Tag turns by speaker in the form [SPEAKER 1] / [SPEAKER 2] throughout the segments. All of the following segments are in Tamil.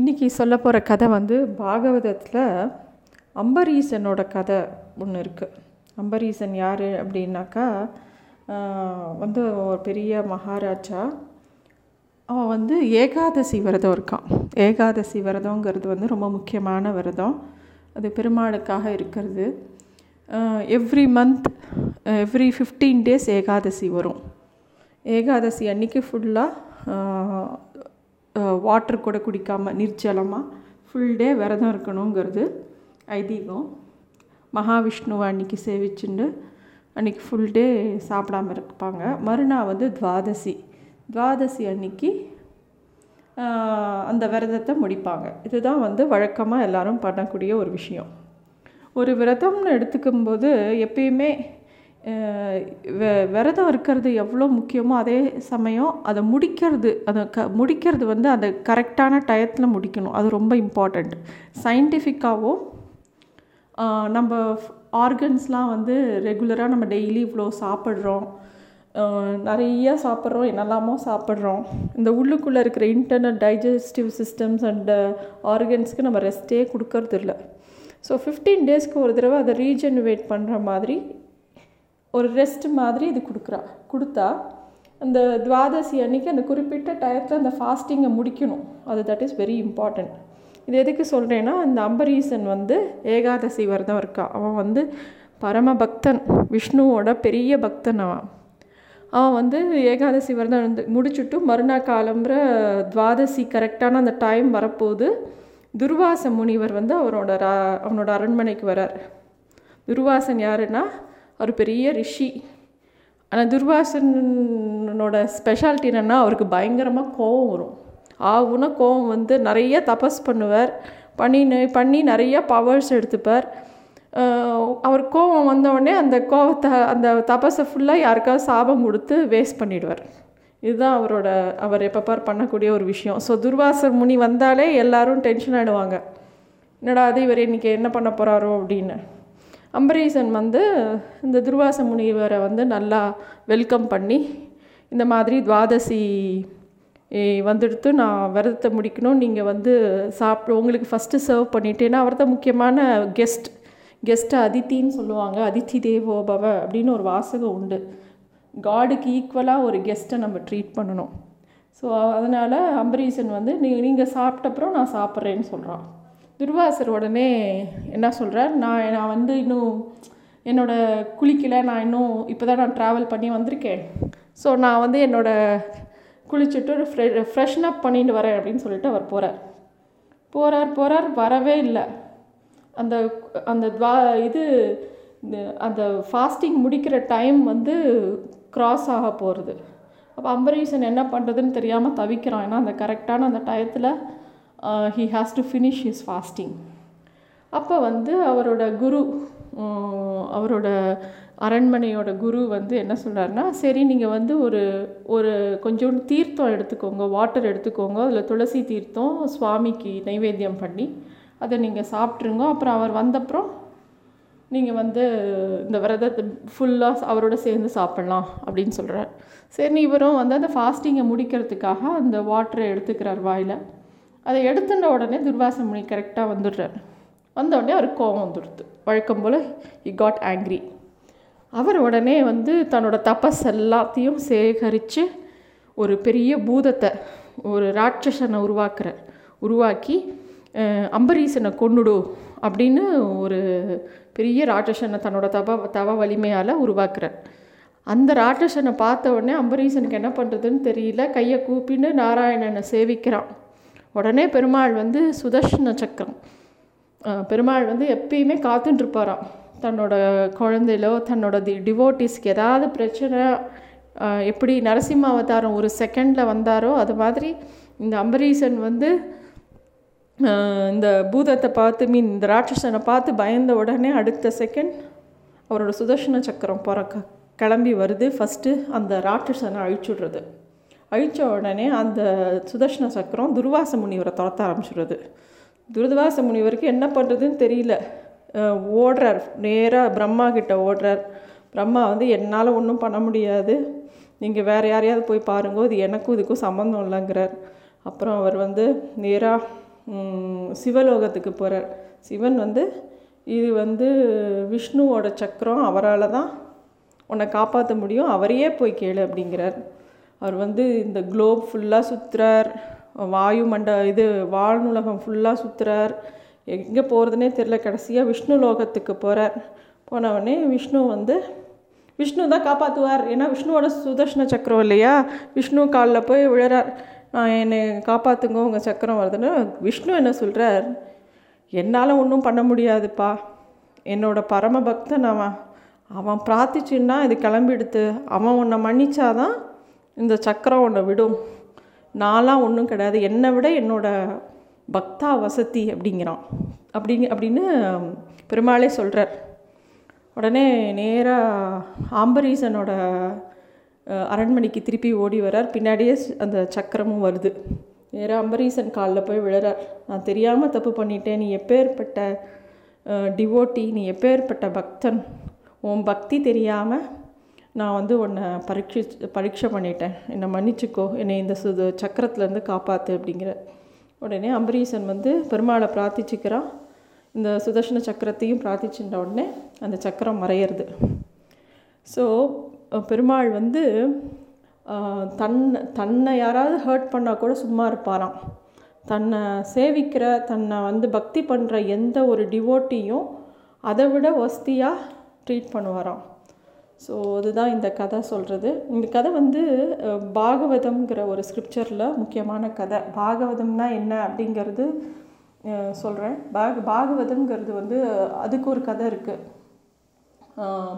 [SPEAKER 1] இன்றைக்கி சொல்ல போகிற கதை வந்து பாகவதத்தில் அம்பரீசனோட கதை ஒன்று இருக்குது அம்பரீசன் யார் அப்படின்னாக்கா வந்து ஒரு பெரிய மகாராஜா. அவன் வந்து ஏகாதசி விரதம் இருக்கான். ஏகாதசி விரதங்கிறது வந்து ரொம்ப முக்கியமான விரதம். அது பெருமாளுக்காக இருக்கிறது. Every month every fifteen days Ekadashi வரும். ஏகாதசி அன்றைக்கி ஃபுல்லாக வாட்டர் கூட குடிக்காமல் நிர்ஜலமாக ஃபுல் டே விரதம் இருக்கணுங்கிறது ஐதீகம். மகாவிஷ்ணுவை அன்னைக்கு சேவிச்சுண்டு அன்னைக்கு ஃபுல் டே சாப்பிடாம இருப்பாங்க. மறுநாள் வந்து துவாதசி. துவாதசி அன்னைக்கு அந்த விரதத்தை முடிப்பாங்க. இதுதான் வந்து வழக்கமாக எல்லோரும் பண்ணக்கூடிய ஒரு விஷயம். ஒரு விரதம்னு எடுத்துக்கும்போது எப்பயுமே விரதம் இருக்கிறது எவ்வளோ முக்கியமோ அதே சமயம் அதை முடிக்கிறது அதை க முடிக்கிறது வந்து அந்த கரெக்டான டயத்தில் முடிக்கணும். அது ரொம்ப இம்பார்ட்டண்ட் சயின்டிஃபிக்காகவும் நம்ம ஆர்கன்ஸ்லாம் வந்து ரெகுலராக நம்ம டெய்லி இவ்வளோ சாப்பிட்றோம். நிறைய சாப்பிட்றோம் என்னெல்லாமோ சாப்பிட்றோம். இந்த உள்ளுக்குள்ளே இருக்கிற இன்டர்னல் டைஜஸ்டிவ் சிஸ்டம்ஸ் அண்ட் ஆர்கன்ஸ்க்கு நம்ம ரெஸ்ட்டே கொடுக்கறது இல்லை ஸோ ஃபிஃப்டீன் டேஸ்க்கு ஒரு தடவை அதை ரீஜெனுவேட் பண்ணுற மாதிரி ஒரு ரெஸ்ட் மாதிரி இது கொடுக்குறா. கொடுத்தா அந்த துவாதசி அன்னைக்கு அந்த குறிப்பிட்ட டயத்தில் அந்த ஃபாஸ்டிங்கை முடிக்கணும். அது தட் இஸ் வெரி இம்பார்ட்டண்ட் இது எதுக்கு சொல்கிறேன்னா அந்த அம்பரீசன் வந்து ஏகாதசி விரதம் இருக்கா. அவன் வந்து பரம பக்தன் விஷ்ணுவோட பெரிய பக்தன் அவன். அவன் வந்து ஏகாதசி விரதம் வந்து முடிச்சுட்டு மறுநாள் காலம்புற துவாதசி கரெக்டான அந்த டைம் வரப்போது துர்வாச முனிவர் வந்து அவரோட ரா அவனோட அரண்மனைக்கு வரார். துர்வாசன் யாருன்னா அவர் பெரிய ரிஷி. ஆனால் துர்வாசனோட ஸ்பெஷாலிட்டி என்னென்னா அவருக்கு பயங்கரமாக கோபம் வரும். ஆகுனா கோபம் வந்து நிறைய தபஸ் பண்ணுவார். பண்ணி பண்ணி நிறைய பவர்ஸ் எடுத்துப்பார். அவர் கோபம் வந்தவுடனே அந்த கோவத்தை அந்த தபஸை ஃபுல்லாக யாருக்காவது சாபம் கொடுத்து வேஸ்ட் பண்ணிடுவார். இதுதான் அவரோட அவர் எப்பப்பார் பண்ணக்கூடிய ஒரு விஷயம். ஸோ துர்வாசர் முனி வந்தாலே எல்லாரும் டென்ஷன் ஆகிடுவாங்க என்னடா அது இவர் இன்னைக்கு என்ன பண்ண போகிறாரோ அப்படின்னு. அம்பரீசன் வந்து இந்த துர்வாச முனிவரை வந்து நல்லா வெல்கம் பண்ணி இந்த மாதிரி துவாதசி வந்துடுத்து நான் விரதத்தை முடிக்கணும் நீங்கள் வந்து சாப்பிட உங்களுக்கு ஃபஸ்ட்டு சர்வ் பண்ணிட்டேன்னா அவர் தான் முக்கியமான கெஸ்ட் கெஸ்ட்டை அதித்தின்னு சொல்லுவாங்க அதித்தி தேவோபவ அப்படின்னு ஒரு வாசகம் உண்டு. காடுக்கு ஈக்குவலாக ஒரு கெஸ்ட்டை நம்ம ட்ரீட் பண்ணணும். ஸோ அதனால் அம்பரீசன் வந்து நீ நீங்கள் சாப்பிட்டப்புறம் நான் சாப்பிட்றேன்னு சொல்கிறான் துர்வாசர் உடனே என்ன சொல்கிறார் நான் நான் வந்து இன்னும் என்னோட குளிக்கலை நான் இன்னும் இப்போ தான் நான் ட்ராவல் பண்ணி வந்திருக்கேன். ஸோ நான் வந்து என்னோடய குளிச்சுட்டு ஃப்ரெ ஃப்ரெஷ்ன் அப் பண்ணிட்டு வரேன் அப்படின்னு சொல்லிட்டு அவர் போகிறார் போகிறார் போகிறார் வரவே இல்லை. அந்த அந்த துவா இது இந்த அந்த ஃபாஸ்டிங் முடிக்கிற டைம் வந்து க்ராஸ் ஆக போகிறது அப்போ அம்பரீஷன் என்ன பண்ணுறதுன்னு தெரியாமல் தவிக்கிறான். ஏன்னா அந்த கரெக்டான அந்த டயத்தில் he has to finish his fasting அப்போ வந்து அவரோட குரு அவரோட அரண்மனையோட குரு வந்து என்ன சொல்றாருன்னா சரி நீங்கள் வந்து ஒரு ஒரு கொஞ்சோண்டு தீர்த்தம் எடுத்துக்கோங்க வாட்டர் எடுத்துக்கோங்க அதில் துளசி தீர்த்தம் சுவாமிக்கு நைவேத்தியம் பண்ணி அதை நீங்கள் சாப்பிட்ருங்க அப்புறம் அவர் வந்தப்புறம் நீங்கள் வந்து இந்த விரதத்தை ஃபுல்லாக அவரோட சேர்ந்து சாப்பிட்லாம் அப்படின்னு சொல்கிறார் சரி இவரும் வந்து அந்த ஃபாஸ்டிங்கை முடிக்கிறதுக்காக அந்த வாட்டரை எடுத்துக்கிறார் வாயில். அதை எடுத்துன உடனே துர்வாச முனி கரெக்டாக வந்துடுறார். வந்தோடனே அவருக்கு கோவம் வந்துடுது. வழக்கம் போல் இ காட் ஆங்க்ரி அவர் உடனே வந்து தன்னோட தபஸ் எல்லாத்தையும் சேகரித்து ஒரு பெரிய பூதத்தை ஒரு ராட்சசனை உருவாக்குறார். உருவாக்கி அம்பரீசனை கொண்டுடு அப்படின்னு ஒரு பெரிய ராட்சசனை தன்னோட தப தவ வலிமையால் உருவாக்குறார். அந்த ராட்சசனை பார்த்த உடனே அம்பரீசனுக்கு என்ன பண்ணுறதுன்னு தெரியல. கையை கூப்பின்னு நாராயணனை சேவிக்கிறான். உடனே பெருமாள் வந்து சுதர்ஷன சக்கரம். பெருமாள் வந்து எப்பயுமே காத்துட்டுருப்பாராம் தன்னோட குழந்தையிலோ தன்னோட தி டிவோட்டிஸ்க்கு ஏதாவது பிரச்சனை எப்படி நரசிம்ம அவதாரம் ஒரு செகண்டில் வந்தாரோ அது மாதிரி இந்த அம்பரீசன் வந்து இந்த பூதத்தை பார்த்து மீன் இந்த ராட்சசனை பார்த்து பயந்த உடனே அடுத்த செகண்ட் அவரோட சுதர்ஷன சக்கரம் பிறக்க கிளம்பி வருது. ஃபஸ்ட்டு அந்த ராட்சசனை அழிச்சுடுறது. அழிச்ச உடனே அந்த சுதர்ஷன சக்கரம் துர்வாச முனிவரை துரத்த ஆரம்பிச்சிடுறது. துர்வாச முனிவருக்கு என்ன பண்ணுறதுன்னு தெரியல. ஓடுறார். நேராக பிரம்மா கிட்ட ஓடுறார். பிரம்மா வந்து என்னால் ஒன்றும் பண்ண முடியாது. நீங்கள் வேறு யாரையாவது போய் பாருங்க. இது எனக்கும் இதுக்கும் சம்மந்தம் இல்லைங்கிறார். அப்புறம் அவர் வந்து நேராக சிவலோகத்துக்கு போகிறார் சிவன் வந்து இது வந்து விஷ்ணுவோட சக்கரம். அவரால் தான் உன்னை காப்பாற்ற முடியும். அவரையே போய் கேளு அப்படிங்கிறார். அவர் வந்து இந்த குளோப் ஃபுல்லாக சுற்றுறார் வாயுமண்ட இது வானுலகம் ஃபுல்லாக சுற்றுறார் எங்கே போகிறதுனே தெரில கடைசியாக விஷ்ணு லோகத்துக்கு போகிறார் போனவொடனே விஷ்ணு வந்து விஷ்ணு தான் காப்பாற்றுவார் ஏன்னா விஷ்ணுவோட சுதர்ஷன சக்கரம் இல்லையா? விஷ்ணு காலில் போய் விழுறார். நான் என்னை காப்பாற்றுங்க உங்கள் சக்கரம் வருதுன்னு விஷ்ணு என்ன சொல்கிறார் என்னால் ஒன்றும் பண்ண முடியாதுப்பா. என்னோடய பரம பக்தன் அவன். அவன் பிரார்த்திச்சுன்னா இது கிளம்பிடுத்து. அவன் உன்னை மன்னிச்சாதான் இந்த சக்கரம் உன்னை விடும். நான்லாம் ஒன்றும் கிடையாது. என்னை விட என்னோட பக்தா வசதி அப்படிங்கிறான். அப்படிங்க அப்படின்னு பெருமாளே சொல்கிறார் உடனே நேராக ஆம்பரீசனோட அரண்மனைக்கு திருப்பி ஓடி வரார் பின்னாடியே அந்த சக்கரமும் வருது. நேராக அம்பரீசன் காலில் போய் விழுறார். நான் தெரியாமல் தப்பு பண்ணிட்டேன். நீ எப்பேற்பட்ட டிவோட்டி நீ எப்பேற்பட்ட பக்தன்? உன் பக்தி தெரியாமல் நான் வந்து உன்னை பரீட்சி பரீட்சை பண்ணிட்டேன். என்னை மன்னிச்சுக்கோ. என்னை இந்த சுது சக்கரத்துலேருந்து காப்பாற்று அப்படிங்கிற. உடனே அம்பரீசன் வந்து பெருமாளை பிரார்த்திச்சுக்கிறான். இந்த சுதர்ஷன சக்கரத்தையும் பிரார்த்திச்சுட்ட உடனே அந்த சக்கரம் மறையிறது. ஸோ பெருமாள் வந்து தன்னை தன்னை யாராவது ஹர்ட் பண்ணால் கூட சும்மா இருப்பாராம். தன்னை சேவிக்கிற தன்னை வந்து பக்தி பண்ணுற எந்த ஒரு டிவோட்டியும் அதை விட வசதியாக ட்ரீட் பண்ணுவாராம். ஸோ அதுதான் இந்த கதை சொல்கிறது இந்த கதை வந்து பாகவதம்ங்கிற ஒரு ஸ்கிரிப்சரில் முக்கியமான கதை. பாகவதம்னா என்ன அப்படிங்கிறது சொல்கிறேன் பாக பாகவதம்ங்கிறது வந்து அதுக்கு ஒரு கதை இருக்குது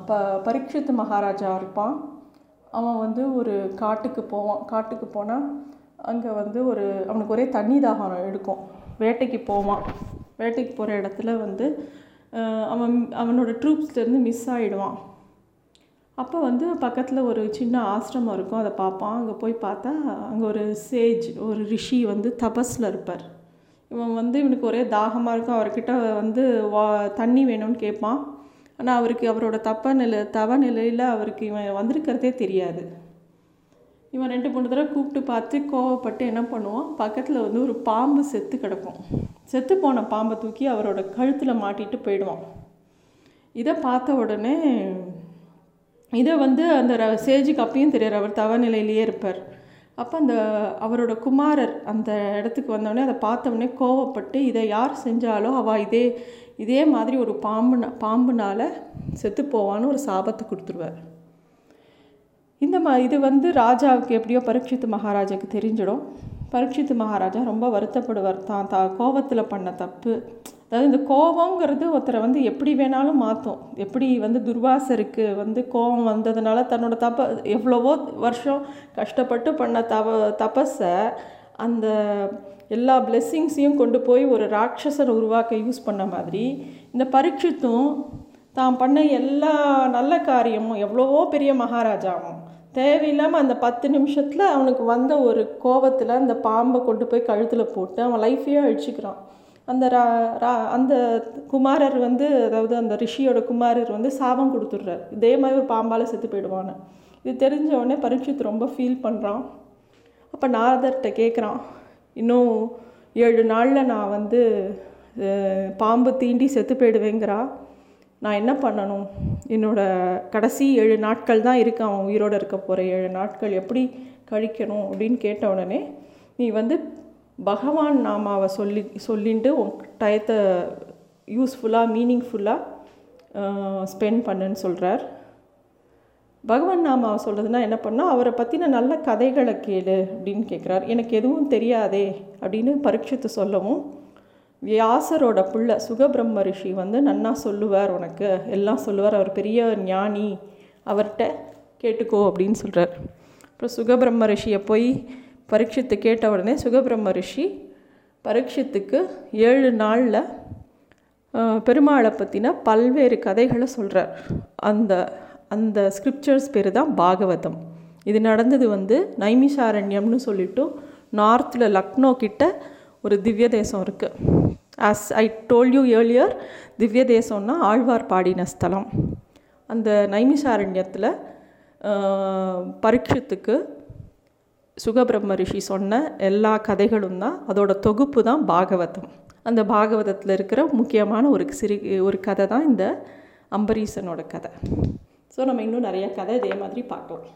[SPEAKER 1] ப பரீட்சித்து மகாராஜா இருப்பான். அவன் வந்து ஒரு காட்டுக்கு போவான். காட்டுக்கு போனால் அங்கே வந்து ஒரு அவனுக்கு ஒரே தண்ணி தாகம் எடுக்கும். வேட்டைக்கு போவான். வேட்டைக்கு போகிற இடத்துல வந்து அவன் அவனோட ட்ரூப்ஸ்லேருந்து மிஸ் ஆகிடுவான் அப்போ வந்து பக்கத்தில் ஒரு சின்ன ஆசிரமம் இருக்கும். அதை பார்ப்பான். அங்கே போய் பார்த்தா அங்கே ஒரு சேஜ் ஒரு ரிஷி வந்து தபஸில் இருப்பார். இவன் வந்து இவனுக்கு ஒரே தாகமாக இருக்கும். அவர்கிட்ட வந்து வா தண்ணி வேணும்னு கேட்பான். ஆனால் அவருக்கு அவரோட தப்ப நிலை தவ நிலையில் அவருக்கு இவன் வந்திருக்கிறதே தெரியாது. இவன் ரெண்டு மூணு தடவை கூப்பிட்டு பார்த்து கோவப்பட்டு என்ன பண்ணுவான்? பக்கத்தில் வந்து ஒரு பாம்பு செத்து கிடக்கும். செத்து போன பாம்பை தூக்கி அவரோட கழுத்தில் மாட்டிட்டு போயிடுவான். இதை பார்த்த உடனே இதை வந்து அந்த ர- சேஜுக்கு அப்பயும் தெரியாது அவர் தவநிலையிலேயே இருப்பார். அப்போ அந்த அவரோட குமாரர் அந்த இடத்துக்கு வந்தோடனே அதை பார்த்தவொடனே கோவப்பட்டு இதை யார் செஞ்சாலோ அவள் இதே இதே மாதிரி ஒரு பாம்பு பாம்புனால் செத்து போவான்னு ஒரு சாபத்தை கொடுத்துருவார். இந்த மா இது வந்து ராஜாவுக்கு எப்படியோ பரீட்சித்து மகாராஜாவுக்கு தெரிஞ்சிடும். பரீட்சித்து மகாராஜா ரொம்ப வருத்தப்படுவார். தான் தா கோவத்தில் பண்ண தப்பு அதாவது இந்த கோபங்கிறது ஒருத்தரை வந்து எப்படி வேணாலும் மாற்றும் எப்படி வந்து துர்வாசருக்கு வந்து கோபம் வந்ததுனால தன்னோட தப்ப எவ்வளவோ வருஷம் கஷ்டப்பட்டு பண்ண தவ தபஸை அந்த எல்லா பிளெஸ்ஸிங்ஸையும் கொண்டு போய் ஒரு ராட்சசரை உருவாக்க யூஸ் பண்ண மாதிரி இந்த பரீட்சித்தும் தான் பண்ண எல்லா நல்ல காரியமும் எவ்வளவோ பெரிய மகாராஜாவும் தேவையில்லாமல் அந்த பத்து நிமிஷத்தில் அவனுக்கு வந்த ஒரு கோவத்தில் அந்த பாம்பை கொண்டு போய் கழுத்தில் போட்டு அவன் லைஃப்பையே அழிச்சுக்கிறான். அந்த ரா ரா அந்த குமாரர் வந்து அதாவது அந்த ரிஷியோட குமாரர் வந்து சாபம் கொடுத்துட்றார். இதே மாதிரி ஒரு பாம்பால் செத்து போயிடுவான்னு. இது தெரிஞ்ச உடனே பரீட்சித் ரொம்ப ஃபீல் பண்ணுறான் அப்போ நாரதர்கிட்ட கேட்குறான் இன்னும் ஏழு நாளில் நான் வந்து பாம்பு தீண்டி செத்து போயிடுவேங்கிறா. நான் என்ன பண்ணணும்? என்னோட கடைசி ஏழு நாட்கள் தான் இருக்கு. அவன் உயிரோடு இருக்க போகிற ஏழு நாட்கள் எப்படி கழிக்கணும்? அப்படின்னு கேட்ட உடனே நீ வந்து பகவான் நாமாவை சொல்லி சொல்லிட்டு உன் டயத்தை யூஸ்ஃபுல்லாக மீனிங்ஃபுல்லாக ஸ்பெண்ட் பண்ணுன்னு சொல்கிறார் பகவான் நாமாவை சொல்கிறதுனா என்ன பண்ணால் அவரை பற்றின நல்ல கதைகளை கேளு அப்படின்னு கேட்குறார் எனக்கு எதுவும் தெரியாதே அப்படின்னு பரீட்சித்து சொல்லவும் வியாசரோட புள்ள சுகபிரம்ம ரிஷி வந்து நன்னா சொல்லுவார் உனக்கு. எல்லாம் சொல்லுவார். அவர் பெரிய ஞானி. அவர்கிட்ட கேட்டுக்கோ அப்படின்னு சொல்கிறார் அப்புறம் சுகபிரம்ம ரிஷியை போய் பரீட்சித்து கேட்ட உடனே சுகபிரம்ம ரிஷி பரீட்சித்துக்கு ஏழு நாளில் பெருமாளை பற்றின பல்வேறு கதைகளை சொல்கிறார் அந்த அந்த ஸ்கிரிப்சர்ஸ் பேர் தான் பாகவதம். இது நடந்தது வந்து நைமிஷாரண்யம்னு சொல்லிவிட்டு நார்த்தில் லக்னோ கிட்ட ஒரு திவ்ய தேசம் இருக்குது as I told you earlier Divya தேசம்னா Alvar பாடின ஸ்தலம். அந்த நைமிஷாரண்யத்தில் பரீட்சத்துக்கு சுகபிரம்ம ரிஷி சொன்ன எல்லா கதைகளும் தான் அதோட தொகுப்பு தான் பாகவதம். அந்த பாகவதத்தில் இருக்கிற முக்கியமான ஒரு சிறு ஒரு கதை தான் இந்த அம்பரீசனோட கதை. ஸோ நம்ம இன்னும் நிறைய கதை இதே மாதிரி பார்க்கலாம்.